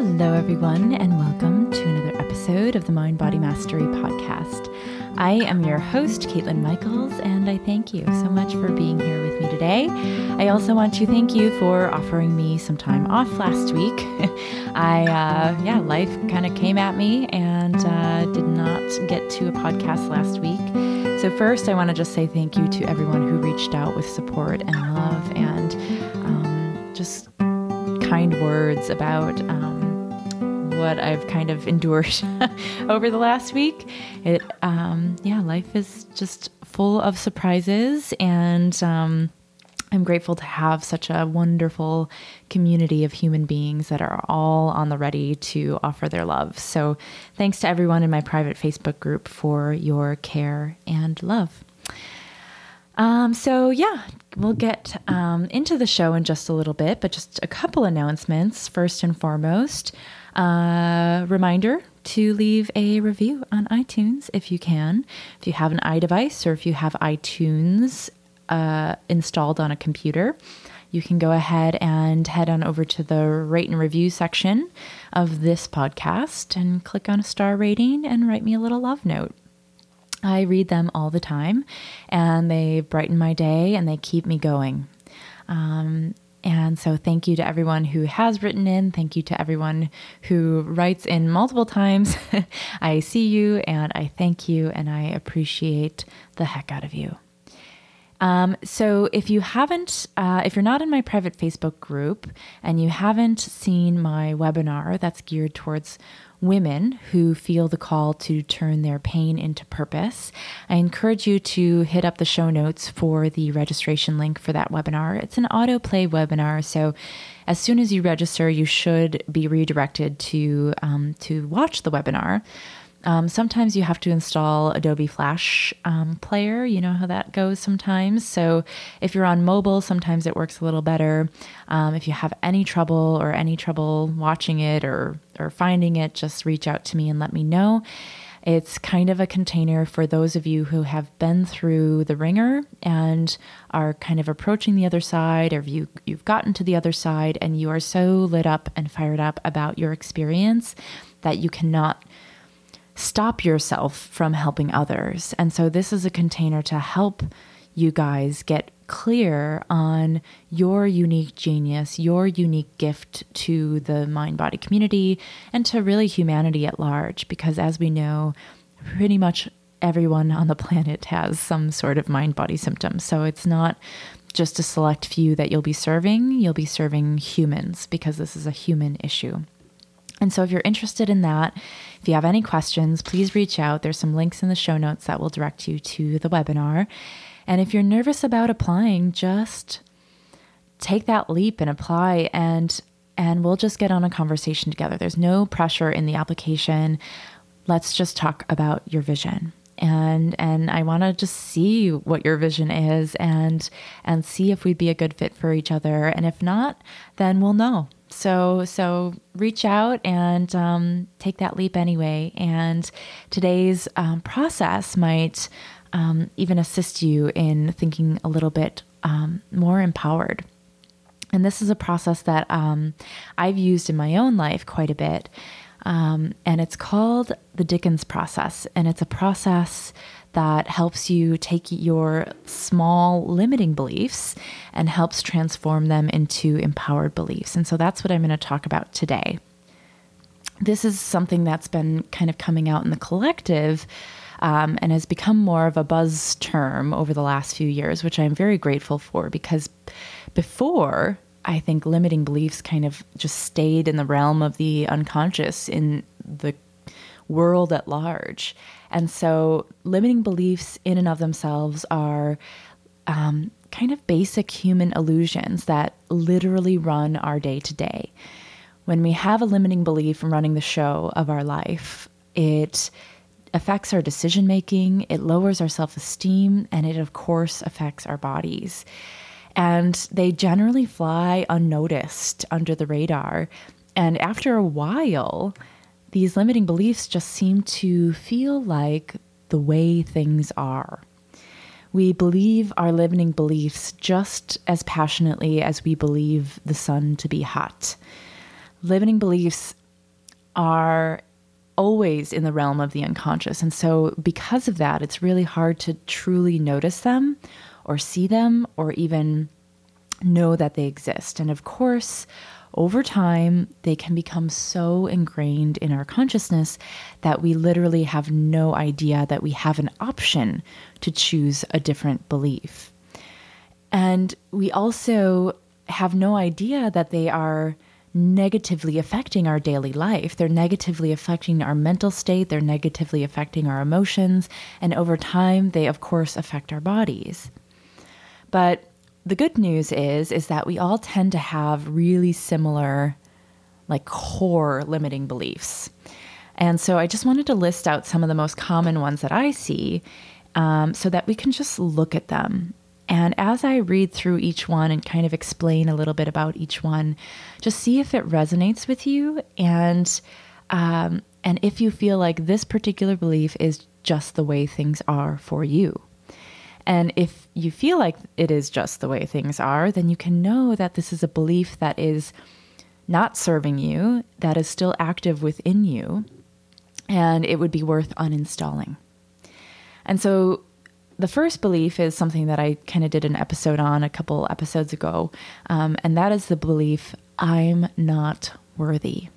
Hello, everyone, and welcome to another episode of the Mind Body Mastery Podcast. I am your host, Caitlin Michaels, and I thank you so much for being here with me today. I also want to thank you for offering me some time off last week. I, uh, yeah, life kind of came at me and uh, did not get to a podcast last week. So, first, I want to just say thank you to everyone who reached out with support and love and um, just kind words about um, what I've kind of endured over the last week. It, um, yeah, life is just full of surprises, and um, I'm grateful to have such a wonderful community of human beings that are all on the ready to offer their love. So, thanks to everyone in my private Facebook group for your care and love. Um, so, yeah, we'll get um, into the show in just a little bit, but just a couple announcements. First and foremost, reminder to leave a review on iTunes if you can. If you have an iDevice or if you have iTunes uh, installed on a computer, you can go ahead and head on over to the rate and review section of this podcast and click on a star rating and write me a little love note. I read them all the time and they brighten my day and they keep me going. Um, and so, thank you to everyone who has written in. Thank you to everyone who writes in multiple times. I see you and I thank you and I appreciate the heck out of you. Um, so, if you haven't, uh, if you're not in my private Facebook group and you haven't seen my webinar that's geared towards women who feel the call to turn their pain into purpose, I encourage you to hit up the show notes for the registration link for that webinar. It's an autoplay webinar, so as soon as you register, you should be redirected to um, to watch the webinar. Um, sometimes you have to install Adobe Flash um, Player. You know how that goes sometimes. So if you're on mobile, sometimes it works a little better. Um, if you have any trouble or any trouble watching it or or finding it, just reach out to me and let me know. It's kind of a container for those of you who have been through the ringer and are kind of approaching the other side, or you, you've gotten to the other side and you are so lit up and fired up about your experience that you cannot stop yourself from helping others. And so, this is a container to help you guys get clear on your unique genius, your unique gift to the mind body community and to really humanity at large. Because as we know, pretty much everyone on the planet has some sort of mind body symptom. So it's not just a select few that you'll be serving, you'll be serving humans because this is a human issue. And so, if you're interested in that, if you have any questions, please reach out. There's some links in the show notes that will direct you to the webinar. And if you're nervous about applying, just take that leap and apply and and we'll just get on a conversation together. There's no pressure in the application. Let's just talk about your vision. And and I want to just see what your vision is and and see if we'd be a good fit for each other. And if not, then we'll know so so reach out and um, take that leap anyway. And today's um, process might um, even assist you in thinking a little bit um, more empowered. And this is a process that um, I've used in my own life quite a bit. Um, and it's called the Dickens process. And it's a process that helps you take your small limiting beliefs and helps transform them into empowered beliefs. And so that's what I'm going to talk about today. This is something that's been kind of coming out in the collective um, and has become more of a buzz term over the last few years, which I'm very grateful for because before, I think limiting beliefs kind of just stayed in the realm of the unconscious in the world at large. And so, limiting beliefs in and of themselves are um, kind of basic human illusions that literally run our day to day. When we have a limiting belief running the show of our life, it affects our decision making, it lowers our self esteem, and it, of course, affects our bodies. And they generally fly unnoticed under the radar. And after a while, these limiting beliefs just seem to feel like the way things are. We believe our limiting beliefs just as passionately as we believe the sun to be hot. Limiting beliefs are always in the realm of the unconscious. And so, because of that, it's really hard to truly notice them or see them or even know that they exist. And of course, over time, they can become so ingrained in our consciousness that we literally have no idea that we have an option to choose a different belief. And we also have no idea that they are negatively affecting our daily life. They're negatively affecting our mental state, they're negatively affecting our emotions, and over time, they, of course, affect our bodies. But the good news is is that we all tend to have really similar like core limiting beliefs. And so I just wanted to list out some of the most common ones that I see um, so that we can just look at them. And as I read through each one and kind of explain a little bit about each one, just see if it resonates with you and um, and if you feel like this particular belief is just the way things are for you. And if you feel like it is just the way things are, then you can know that this is a belief that is not serving you, that is still active within you, and it would be worth uninstalling. And so the first belief is something that I kind of did an episode on a couple episodes ago, um, and that is the belief I'm not worthy.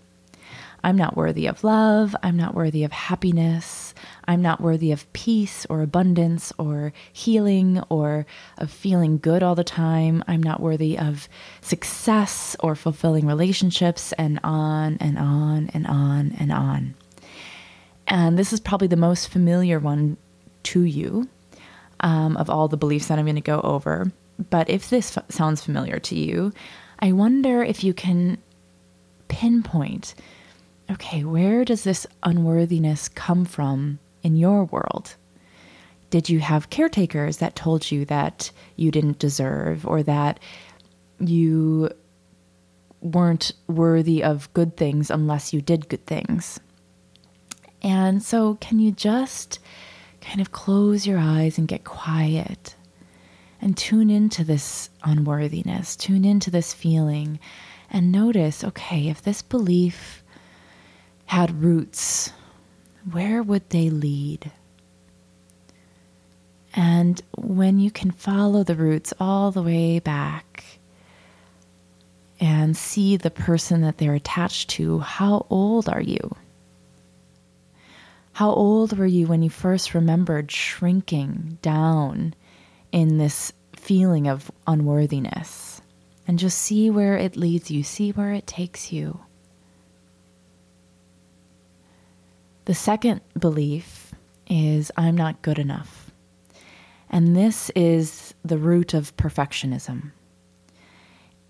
I'm not worthy of love. I'm not worthy of happiness. I'm not worthy of peace or abundance or healing or of feeling good all the time. I'm not worthy of success or fulfilling relationships, and on and on and on and on. And this is probably the most familiar one to you um, of all the beliefs that I'm going to go over. But if this f- sounds familiar to you, I wonder if you can pinpoint okay, where does this unworthiness come from in your world? Did you have caretakers that told you that you didn't deserve or that you weren't worthy of good things unless you did good things? And so, can you just kind of close your eyes and get quiet and tune into this unworthiness, tune into this feeling, and notice okay, if this belief had roots, where would they lead? And when you can follow the roots all the way back and see the person that they're attached to, how old are you? How old were you when you first remembered shrinking down in this feeling of unworthiness? And just see where it leads you, see where it takes you. The second belief is I'm not good enough. And this is the root of perfectionism.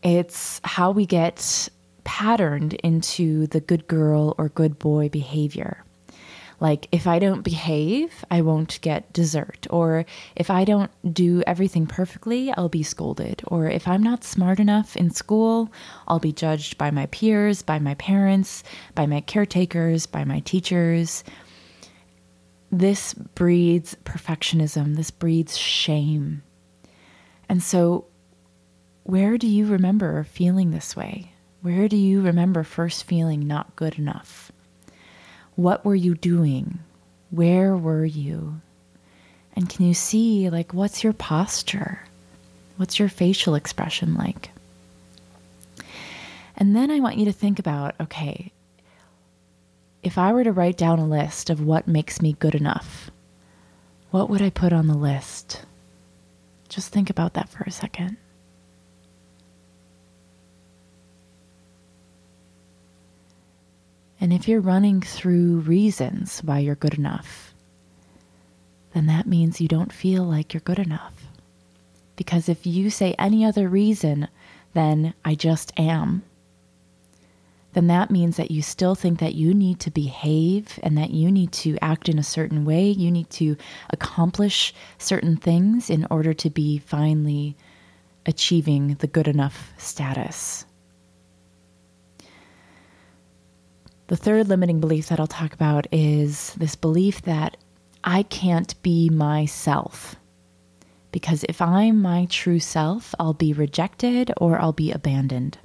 It's how we get patterned into the good girl or good boy behavior. Like, if I don't behave, I won't get dessert. Or if I don't do everything perfectly, I'll be scolded. Or if I'm not smart enough in school, I'll be judged by my peers, by my parents, by my caretakers, by my teachers. This breeds perfectionism, this breeds shame. And so, where do you remember feeling this way? Where do you remember first feeling not good enough? What were you doing? Where were you? And can you see, like, what's your posture? What's your facial expression like? And then I want you to think about okay, if I were to write down a list of what makes me good enough, what would I put on the list? Just think about that for a second. And if you're running through reasons why you're good enough, then that means you don't feel like you're good enough. Because if you say any other reason than I just am, then that means that you still think that you need to behave and that you need to act in a certain way. You need to accomplish certain things in order to be finally achieving the good enough status. The third limiting belief that I'll talk about is this belief that I can't be myself. Because if I'm my true self, I'll be rejected or I'll be abandoned.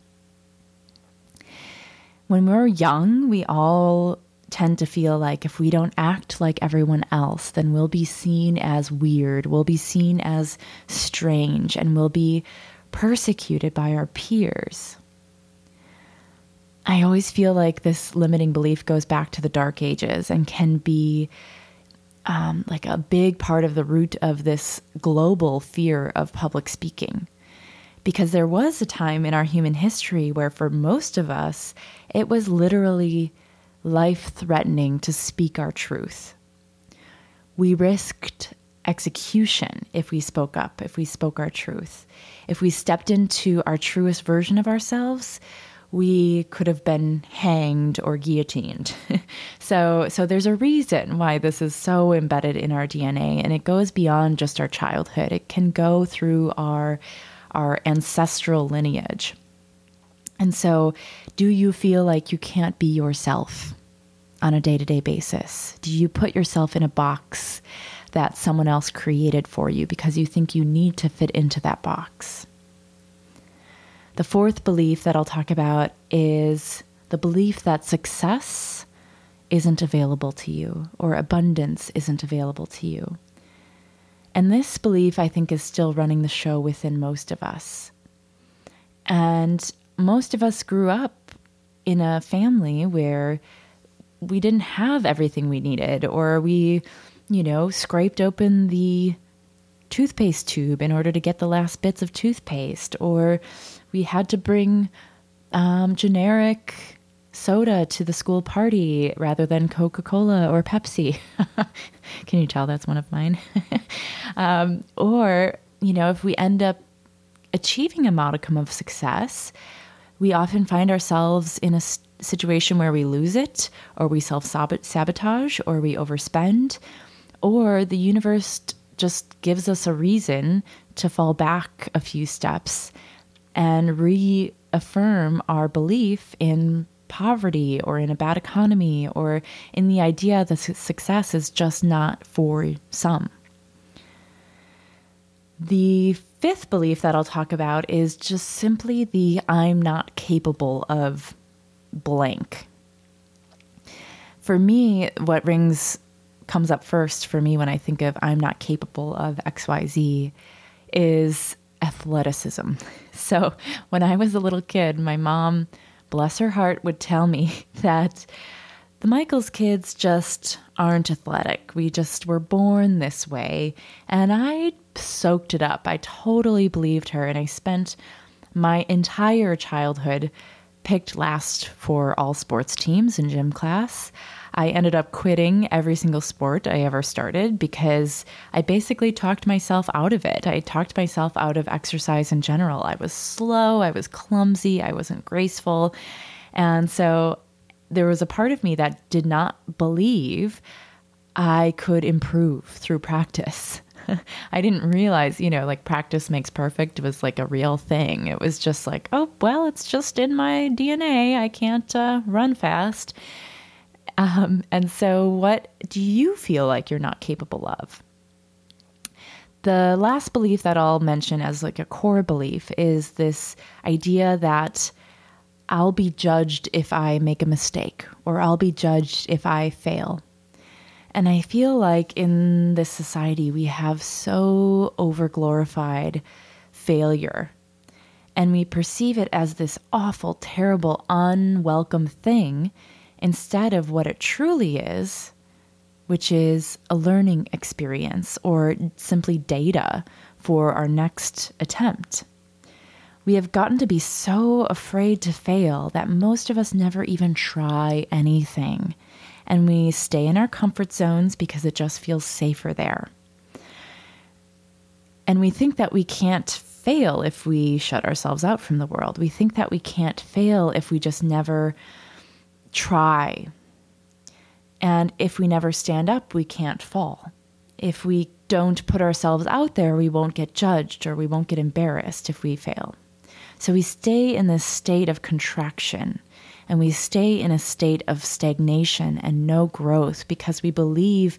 when we're young, we all tend to feel like if we don't act like everyone else, then we'll be seen as weird, we'll be seen as strange, and we'll be persecuted by our peers. I always feel like this limiting belief goes back to the dark ages and can be um, like a big part of the root of this global fear of public speaking. Because there was a time in our human history where, for most of us, it was literally life threatening to speak our truth. We risked execution if we spoke up, if we spoke our truth. If we stepped into our truest version of ourselves, we could have been hanged or guillotined. so so there's a reason why this is so embedded in our DNA and it goes beyond just our childhood. It can go through our our ancestral lineage. And so do you feel like you can't be yourself on a day-to-day basis? Do you put yourself in a box that someone else created for you because you think you need to fit into that box? The fourth belief that I'll talk about is the belief that success isn't available to you or abundance isn't available to you. And this belief, I think, is still running the show within most of us. And most of us grew up in a family where we didn't have everything we needed, or we, you know, scraped open the toothpaste tube in order to get the last bits of toothpaste, or we had to bring um, generic soda to the school party rather than Coca Cola or Pepsi. Can you tell that's one of mine? um, or, you know, if we end up achieving a modicum of success, we often find ourselves in a situation where we lose it, or we self sabotage, or we overspend, or the universe just gives us a reason to fall back a few steps and reaffirm our belief in poverty or in a bad economy or in the idea that success is just not for some. The fifth belief that I'll talk about is just simply the I'm not capable of blank. For me, what rings comes up first for me when I think of I'm not capable of XYZ is athleticism. So when I was a little kid, my mom, bless her heart, would tell me that the Michaels kids just aren't athletic. We just were born this way. And I soaked it up. I totally believed her. And I spent my entire childhood picked last for all sports teams in gym class. I ended up quitting every single sport I ever started because I basically talked myself out of it. I talked myself out of exercise in general. I was slow, I was clumsy, I wasn't graceful. And so there was a part of me that did not believe I could improve through practice. I didn't realize, you know, like practice makes perfect was like a real thing. It was just like, oh, well, it's just in my DNA. I can't uh, run fast. Um, and so, what do you feel like you're not capable of? The last belief that I'll mention as like a core belief is this idea that I'll be judged if I make a mistake or I'll be judged if I fail. And I feel like in this society, we have so overglorified failure. And we perceive it as this awful, terrible, unwelcome thing instead of what it truly is, which is a learning experience or simply data for our next attempt. We have gotten to be so afraid to fail that most of us never even try anything. And we stay in our comfort zones because it just feels safer there. And we think that we can't fail if we shut ourselves out from the world. We think that we can't fail if we just never try. And if we never stand up, we can't fall. If we don't put ourselves out there, we won't get judged or we won't get embarrassed if we fail. So we stay in this state of contraction and we stay in a state of stagnation and no growth because we believe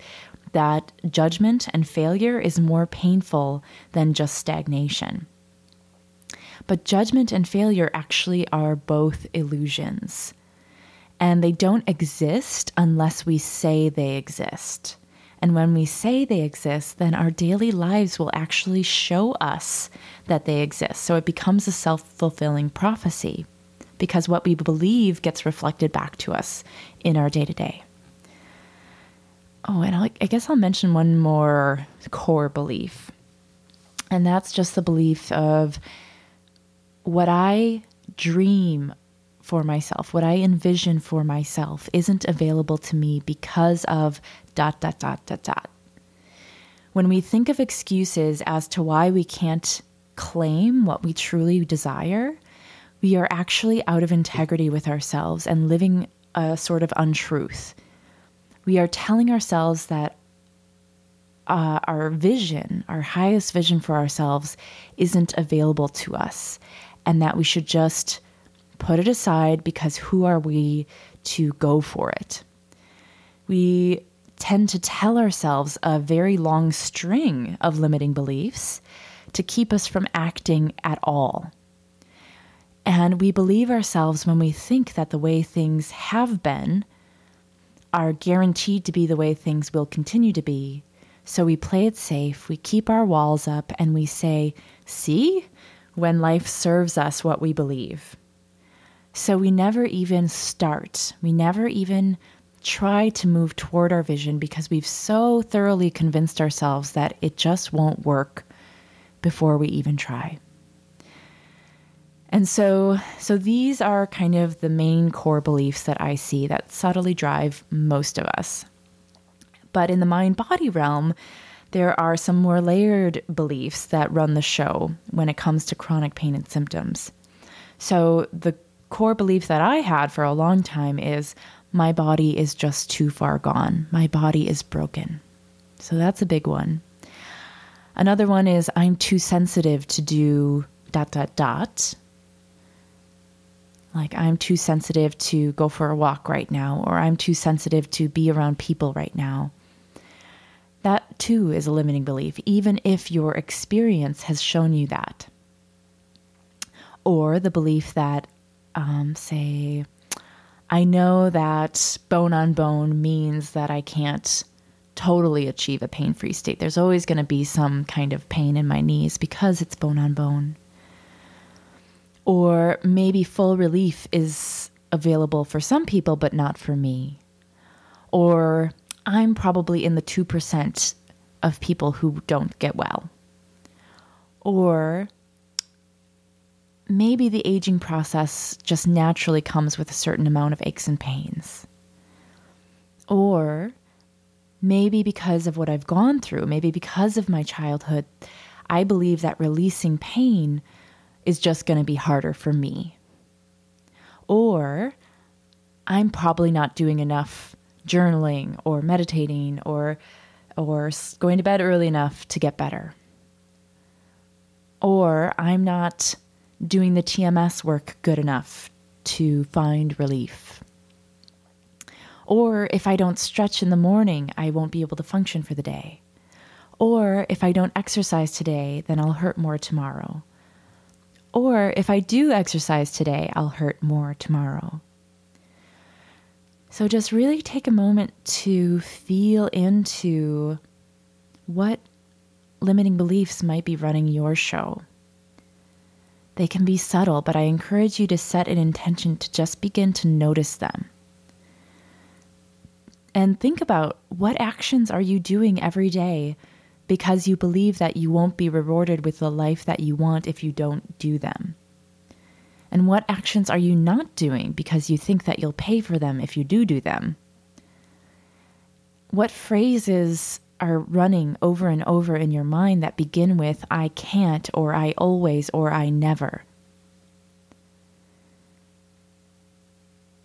that judgment and failure is more painful than just stagnation. But judgment and failure actually are both illusions. And they don't exist unless we say they exist. And when we say they exist, then our daily lives will actually show us that they exist. So it becomes a self fulfilling prophecy because what we believe gets reflected back to us in our day to day. Oh, and I'll, I guess I'll mention one more core belief. And that's just the belief of what I dream for myself, what I envision for myself, isn't available to me because of dot, dot, dot, dot, dot. When we think of excuses as to why we can't claim what we truly desire, we are actually out of integrity with ourselves and living a sort of untruth. We are telling ourselves that uh, our vision, our highest vision for ourselves, isn't available to us, and that we should just put it aside because who are we to go for it? We tend to tell ourselves a very long string of limiting beliefs to keep us from acting at all. And we believe ourselves when we think that the way things have been are guaranteed to be the way things will continue to be. So we play it safe, we keep our walls up, and we say, See, when life serves us what we believe. So we never even start, we never even try to move toward our vision because we've so thoroughly convinced ourselves that it just won't work before we even try. And so, so these are kind of the main core beliefs that I see that subtly drive most of us. But in the mind body realm, there are some more layered beliefs that run the show when it comes to chronic pain and symptoms. So, the core belief that I had for a long time is my body is just too far gone. My body is broken. So, that's a big one. Another one is I'm too sensitive to do dot dot dot like, I'm too sensitive to go for a walk right now, or I'm too sensitive to be around people right now. That too is a limiting belief, even if your experience has shown you that. Or the belief that, um, say, I know that bone on bone means that I can't totally achieve a pain free state. There's always going to be some kind of pain in my knees because it's bone on bone. Or maybe full relief is available for some people, but not for me. Or I'm probably in the 2% of people who don't get well. Or maybe the aging process just naturally comes with a certain amount of aches and pains. Or maybe because of what I've gone through, maybe because of my childhood, I believe that releasing pain is just going to be harder for me. Or I'm probably not doing enough journaling or meditating or or going to bed early enough to get better. Or I'm not doing the TMS work good enough to find relief. Or if I don't stretch in the morning, I won't be able to function for the day. Or if I don't exercise today, then I'll hurt more tomorrow. Or if I do exercise today, I'll hurt more tomorrow. So just really take a moment to feel into what limiting beliefs might be running your show. They can be subtle, but I encourage you to set an intention to just begin to notice them. And think about what actions are you doing every day because you believe that you won't be rewarded with the life that you want if you don't do them? And what actions are you not doing because you think that you'll pay for them if you do do them? What phrases are running over and over in your mind that begin with I can't, or I always, or I never?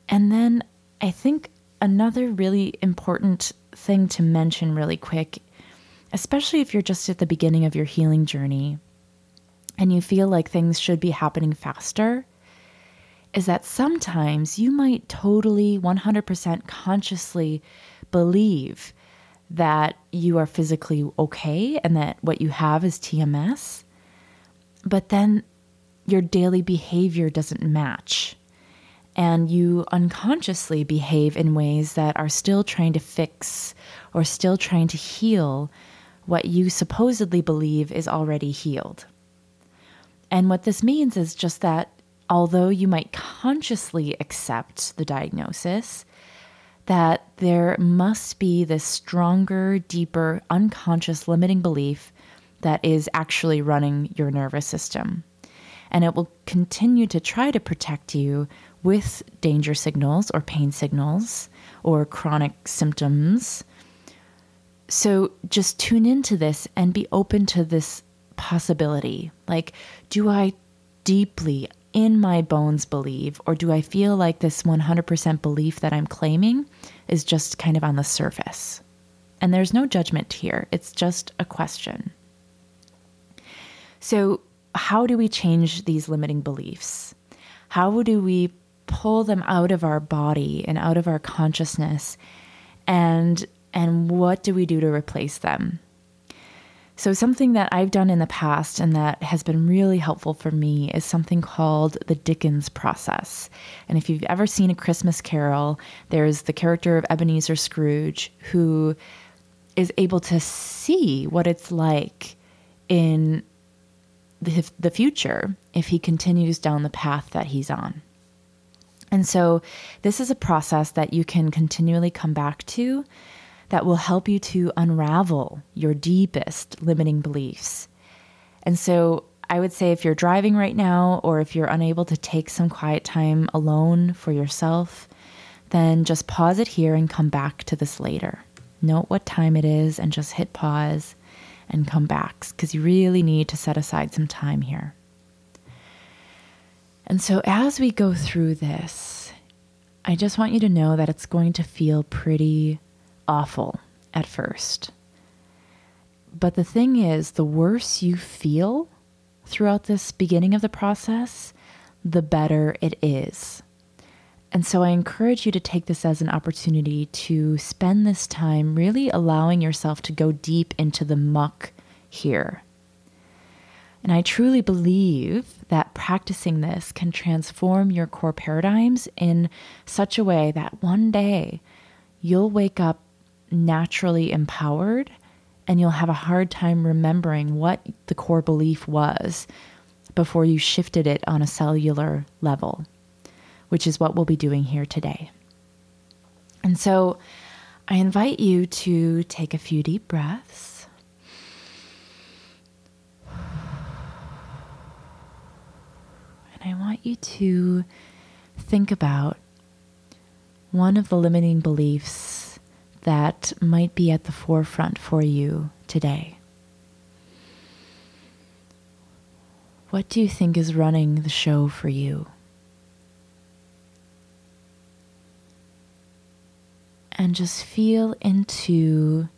And then I think another really important thing to mention, really quick, especially if you're just at the beginning of your healing journey and you feel like things should be happening faster, is that sometimes you might totally 100% consciously believe that you are physically okay and that what you have is TMS, but then your daily behavior doesn't match. and you unconsciously behave in ways that are still trying to fix or still trying to heal what you supposedly believe is already healed. And what this means is just that although you might consciously accept the diagnosis, that there must be this stronger, deeper, unconscious limiting belief that is actually running your nervous system. And it will continue to try to protect you with danger signals or pain signals or chronic symptoms. So just tune into this and be open to this possibility. Like, do I deeply in my bones believe, or do I feel like this 100% belief that I'm claiming is just kind of on the surface? And there's no judgment here, it's just a question. So, how do we change these limiting beliefs? How do we pull them out of our body and out of our consciousness? And and what do we do to replace them? So, something that I've done in the past and that has been really helpful for me is something called the Dickens process. And if you've ever seen A Christmas Carol, there's the character of Ebenezer Scrooge who is able to see what it's like in the, the future if he continues down the path that he's on. And so, this is a process that you can continually come back to that will help you to unravel your deepest limiting beliefs. And so I would say if you're driving right now, or if you're unable to take some quiet time alone for yourself, then just pause it here and come back to this later. Note what time it is and just hit pause and come back because you really need to set aside some time here. And so as we go through this, I just want you to know that it's going to feel pretty awful at first. But the thing is, the worse you feel throughout this beginning of the process, the better it is. And so I encourage you to take this as an opportunity to spend this time really allowing yourself to go deep into the muck here. And I truly believe that practicing this can transform your core paradigms in such a way that one day you'll wake up naturally empowered and you'll have a hard time remembering what the core belief was before you shifted it on a cellular level, which is what we'll be doing here today. And so I invite you to take a few deep breaths. And I want you to think about one of the limiting beliefs that might be at the forefront for you today? What do you think is running the show for you? And just feel into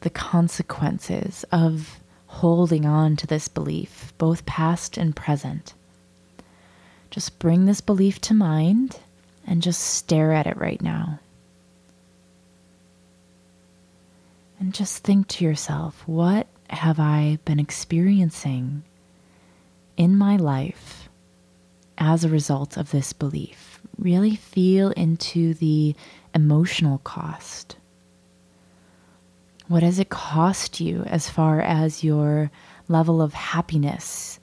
the consequences of holding on to this belief, both past and present. Just bring this belief to mind and just stare at it right now. And just think to yourself, what have I been experiencing in my life as a result of this belief? Really feel into the emotional cost. What does it cost you as far as your level of happiness,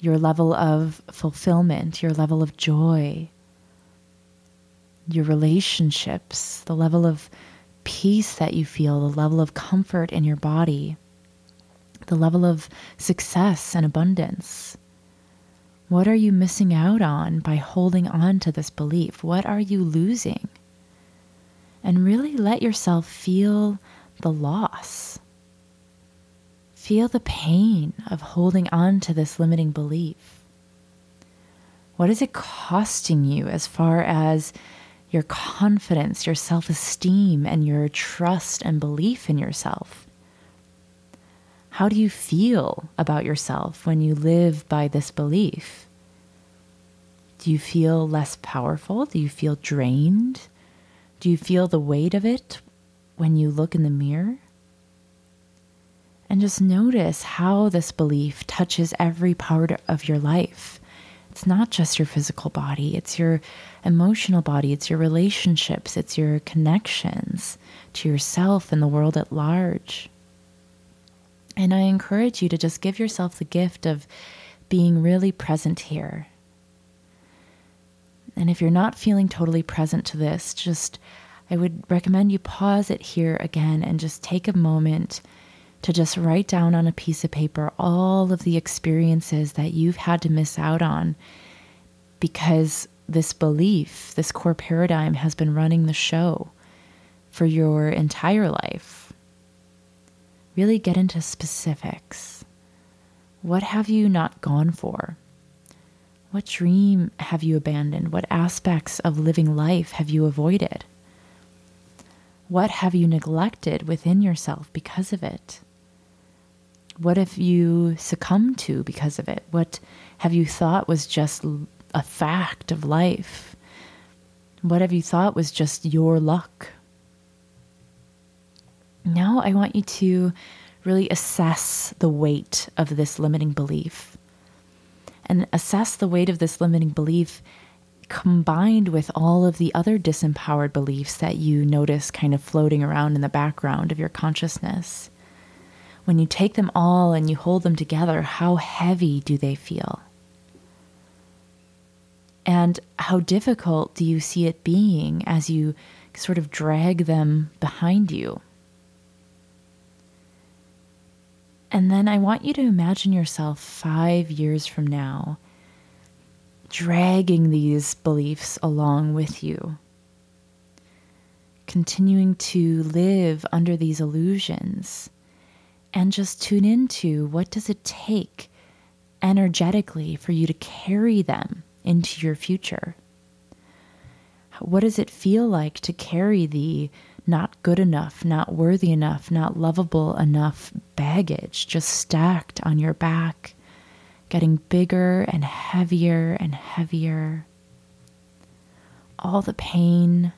your level of fulfillment, your level of joy, your relationships, the level of peace that you feel, the level of comfort in your body, the level of success and abundance. What are you missing out on by holding on to this belief? What are you losing? And really let yourself feel the loss. Feel the pain of holding on to this limiting belief. What is it costing you as far as your confidence, your self esteem, and your trust and belief in yourself? How do you feel about yourself when you live by this belief? Do you feel less powerful? Do you feel drained? Do you feel the weight of it when you look in the mirror? And just notice how this belief touches every part of your life It's not just your physical body, it's your emotional body, it's your relationships, it's your connections to yourself and the world at large. And I encourage you to just give yourself the gift of being really present here. And if you're not feeling totally present to this, just I would recommend you pause it here again and just take a moment to just write down on a piece of paper all of the experiences that you've had to miss out on because this belief, this core paradigm has been running the show for your entire life. Really get into specifics. What have you not gone for? What dream have you abandoned? What aspects of living life have you avoided? What have you neglected within yourself because of it? What have you succumbed to because of it? What have you thought was just a fact of life? What have you thought was just your luck? Now I want you to really assess the weight of this limiting belief and assess the weight of this limiting belief combined with all of the other disempowered beliefs that you notice kind of floating around in the background of your consciousness when you take them all and you hold them together, how heavy do they feel? And how difficult do you see it being as you sort of drag them behind you? And then I want you to imagine yourself five years from now dragging these beliefs along with you, continuing to live under these illusions and just tune into what does it take energetically for you to carry them into your future? What does it feel like to carry the not good enough, not worthy enough, not lovable enough baggage just stacked on your back, getting bigger and heavier and heavier? All the pain,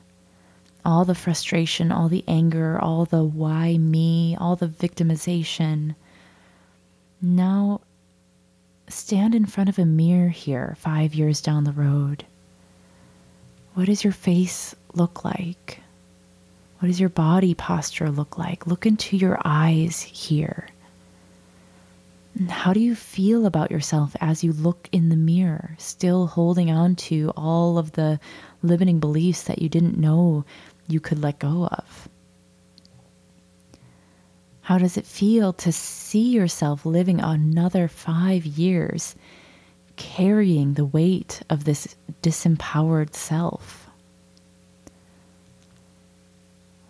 all the frustration, all the anger, all the why me, all the victimization. Now stand in front of a mirror here five years down the road. What does your face look like? What does your body posture look like? Look into your eyes here. How do you feel about yourself as you look in the mirror, still holding on to all of the limiting beliefs that you didn't know you could let go of? How does it feel to see yourself living another five years carrying the weight of this disempowered self?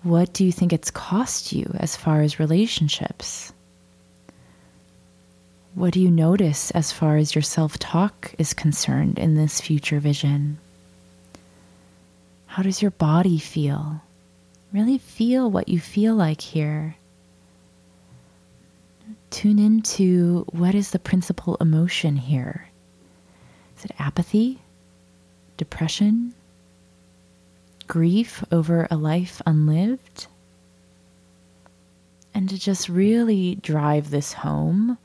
What do you think it's cost you as far as relationships? What do you notice as far as your self talk is concerned in this future vision? How does your body feel? Really feel what you feel like here. Tune into what is the principal emotion here. Is it apathy? Depression? Grief over a life unlived? And to just really drive this home,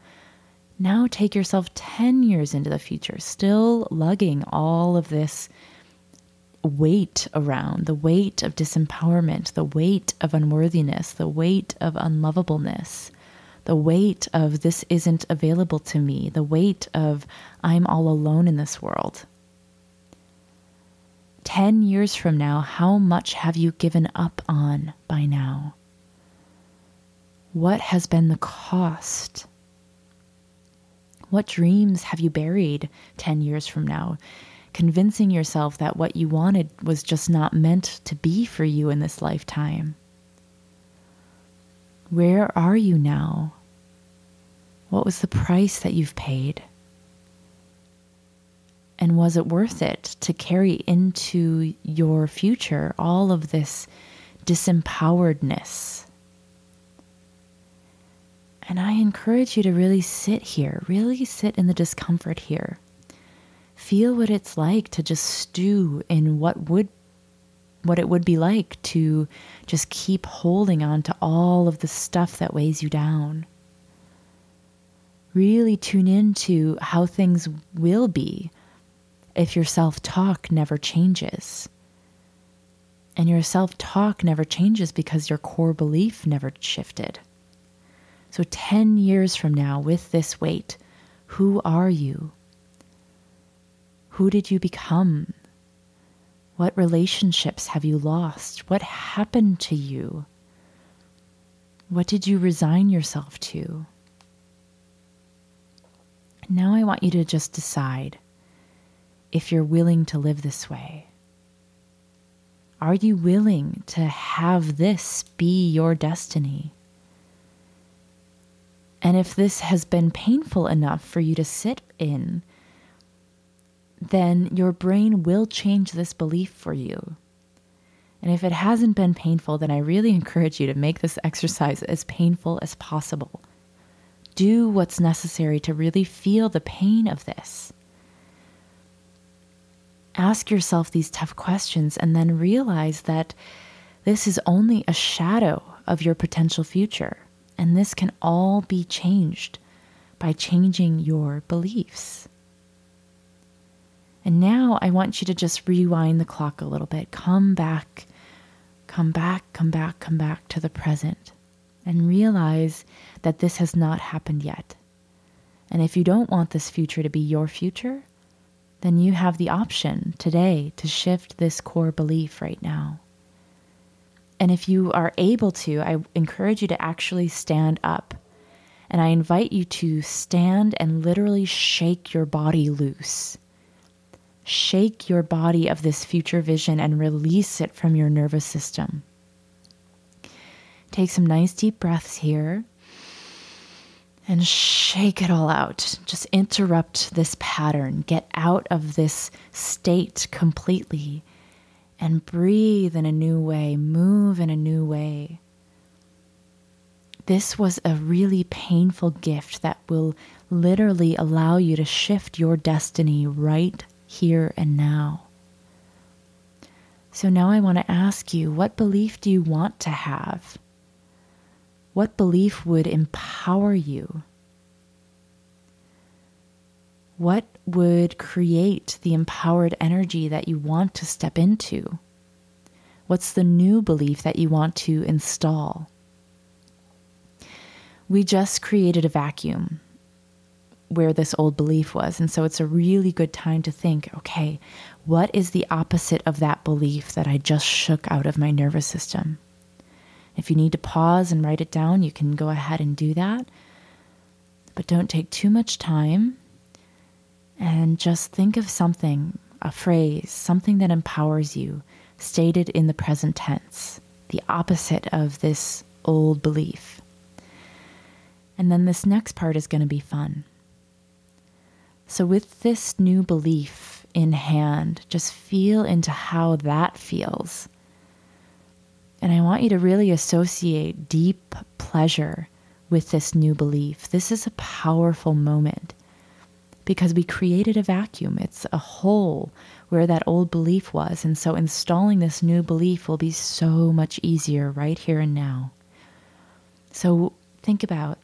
now take yourself 10 years into the future, still lugging all of this weight around the weight of disempowerment, the weight of unworthiness, the weight of unlovableness, the weight of this isn't available to me, the weight of I'm all alone in this world. 10 years from now, how much have you given up on by now? What has been the cost? What dreams have you buried 10 years from now? Convincing yourself that what you wanted was just not meant to be for you in this lifetime. Where are you now? What was the price that you've paid? And was it worth it to carry into your future all of this disempoweredness? And I encourage you to really sit here, really sit in the discomfort here feel what it's like to just stew in what would what it would be like to just keep holding on to all of the stuff that weighs you down. Really tune into how things will be if your self talk never changes? And your self talk never changes because your core belief never shifted. So, 10 years from now, with this weight, who are you? Who did you become? What relationships have you lost? What happened to you? What did you resign yourself to? Now I want you to just decide if you're willing to live this way. Are you willing to have this be your destiny? And if this has been painful enough for you to sit in, then your brain will change this belief for you. And if it hasn't been painful, then I really encourage you to make this exercise as painful as possible. Do what's necessary to really feel the pain of this. Ask yourself these tough questions and then realize that this is only a shadow of your potential future. And this can all be changed by changing your beliefs. And now I want you to just rewind the clock a little bit. Come back, come back, come back, come back to the present and realize that this has not happened yet. And if you don't want this future to be your future, then you have the option today to shift this core belief right now. And if you are able to, I encourage you to actually stand up. And I invite you to stand and literally shake your body loose. Shake your body of this future vision and release it from your nervous system. Take some nice deep breaths here and shake it all out. Just interrupt this pattern. Get out of this state completely and breathe in a new way, move in a new way. This was a really painful gift that will literally allow you to shift your destiny right here and now. So now I want to ask you what belief do you want to have? What belief would empower you? What would create the empowered energy that you want to step into? What's the new belief that you want to install? We just created a vacuum where this old belief was. And so it's a really good time to think okay, what is the opposite of that belief that I just shook out of my nervous system? If you need to pause and write it down, you can go ahead and do that. But don't take too much time and just think of something, a phrase, something that empowers you, stated in the present tense, the opposite of this old belief. And then this next part is going to be fun. So, with this new belief in hand, just feel into how that feels. And I want you to really associate deep pleasure with this new belief. This is a powerful moment because we created a vacuum. It's a hole where that old belief was. And so installing this new belief will be so much easier right here and now. So think about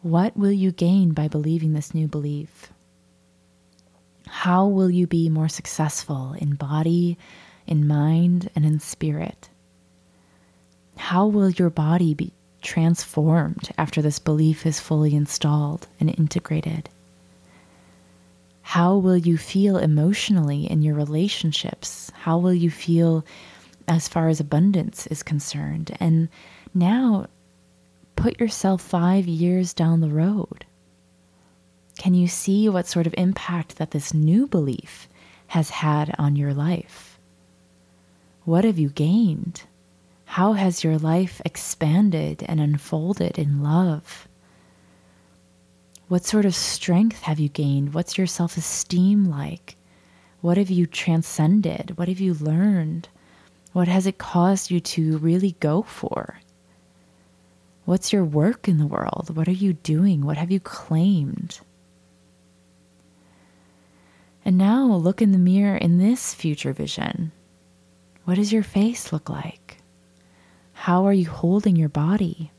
what will you gain by believing this new belief? How will you be more successful in body, in mind, and in spirit? How will your body be transformed after this belief is fully installed and integrated? How will you feel emotionally in your relationships? How will you feel as far as abundance is concerned? And now put yourself five years down the road. Can you see what sort of impact that this new belief has had on your life? What have you gained? How has your life expanded and unfolded in love? What sort of strength have you gained? What's your self esteem like? What have you transcended? What have you learned? What has it caused you to really go for? What's your work in the world? What are you doing? What have you claimed? And now look in the mirror in this future vision. What does your face look like? How are you holding your body?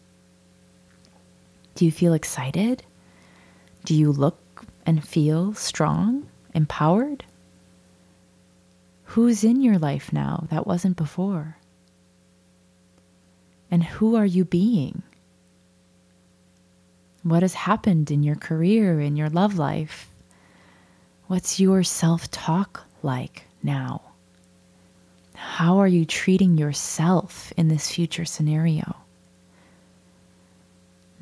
Do you feel excited? Do you look and feel strong, empowered? Who's in your life now that wasn't before? And who are you being? What has happened in your career, in your love life? What's your self talk like now? How are you treating yourself in this future scenario?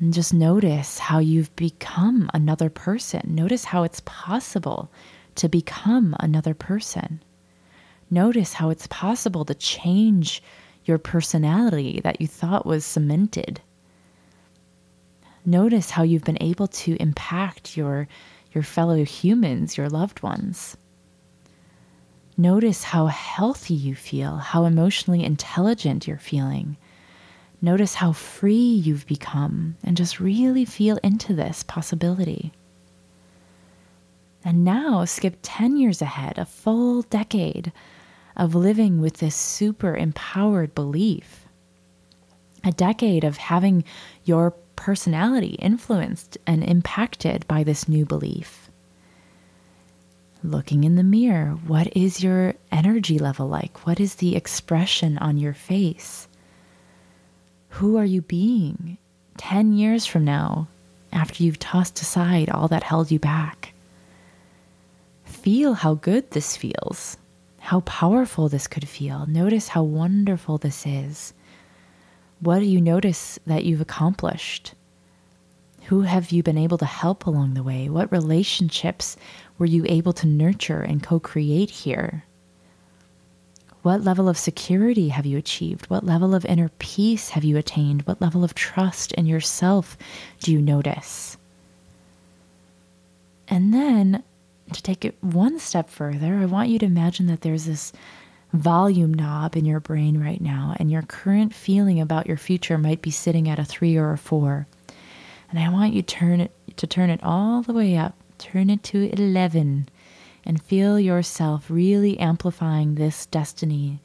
And just notice how you've become another person. Notice how it's possible to become another person. Notice how it's possible to change your personality that you thought was cemented. Notice how you've been able to impact your, your fellow humans, your loved ones. Notice how healthy you feel, how emotionally intelligent you're feeling. Notice how free you've become, and just really feel into this possibility. And now skip 10 years ahead, a full decade of living with this super empowered belief. A decade of having your personality influenced and impacted by this new belief looking in the mirror. What is your energy level like? What is the expression on your face? Who are you being 10 years from now after you've tossed aside all that held you back? Feel how good this feels, how powerful this could feel. Notice how wonderful this is. What do you notice that you've accomplished? Who have you been able to help along the way? What relationships were you able to nurture and co create here? What level of security have you achieved? What level of inner peace have you attained? What level of trust in yourself do you notice? And then to take it one step further, I want you to imagine that there's this volume knob in your brain right now, and your current feeling about your future might be sitting at a three or a four. And I want you turn it to turn it all the way up. Turn it to 11 and feel yourself really amplifying this destiny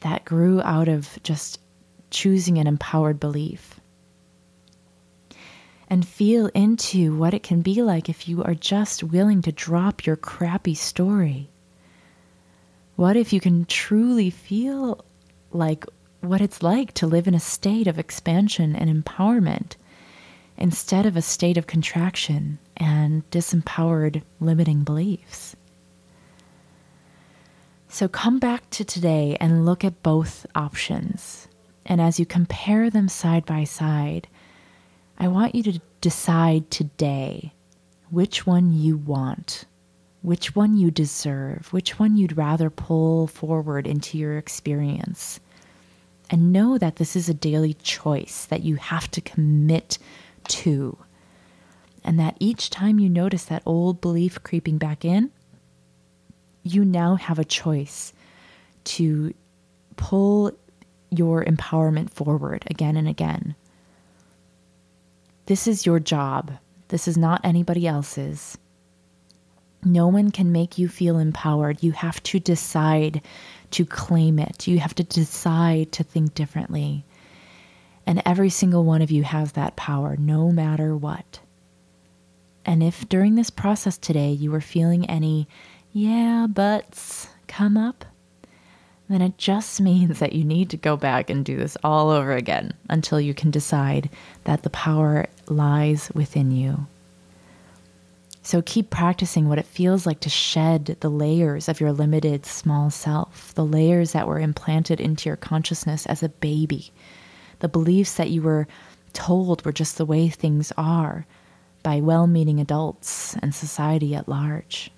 that grew out of just choosing an empowered belief. And feel into what it can be like if you are just willing to drop your crappy story. What if you can truly feel like what it's like to live in a state of expansion and empowerment? instead of a state of contraction and disempowered limiting beliefs. So come back to today and look at both options. And as you compare them side by side, I want you to decide today which one you want, which one you deserve, which one you'd rather pull forward into your experience. And know that this is a daily choice that you have to commit to. And that each time you notice that old belief creeping back in, you now have a choice to pull your empowerment forward again and again. This is your job. This is not anybody else's. No one can make you feel empowered. You have to decide to claim it. You have to decide to think differently. And every single one of you has that power, no matter what. And if during this process today you were feeling any yeah buts come up, then it just means that you need to go back and do this all over again until you can decide that the power lies within you. So keep practicing what it feels like to shed the layers of your limited small self, the layers that were implanted into your consciousness as a baby the beliefs that you were told were just the way things are by well meaning adults and society at large.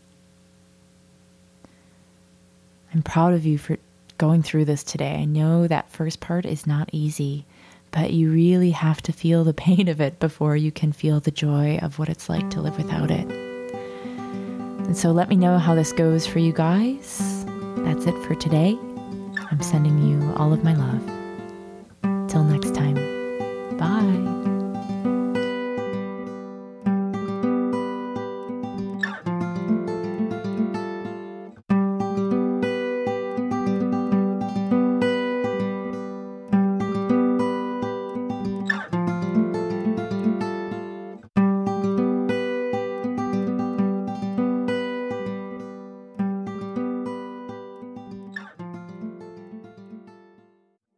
I'm proud of you for going through this today. I know that first part is not easy, but you really have to feel the pain of it before you can feel the joy of what it's like to live without it. And so let me know how this goes for you guys. That's it for today. I'm sending you all of my love. Till next time, bye.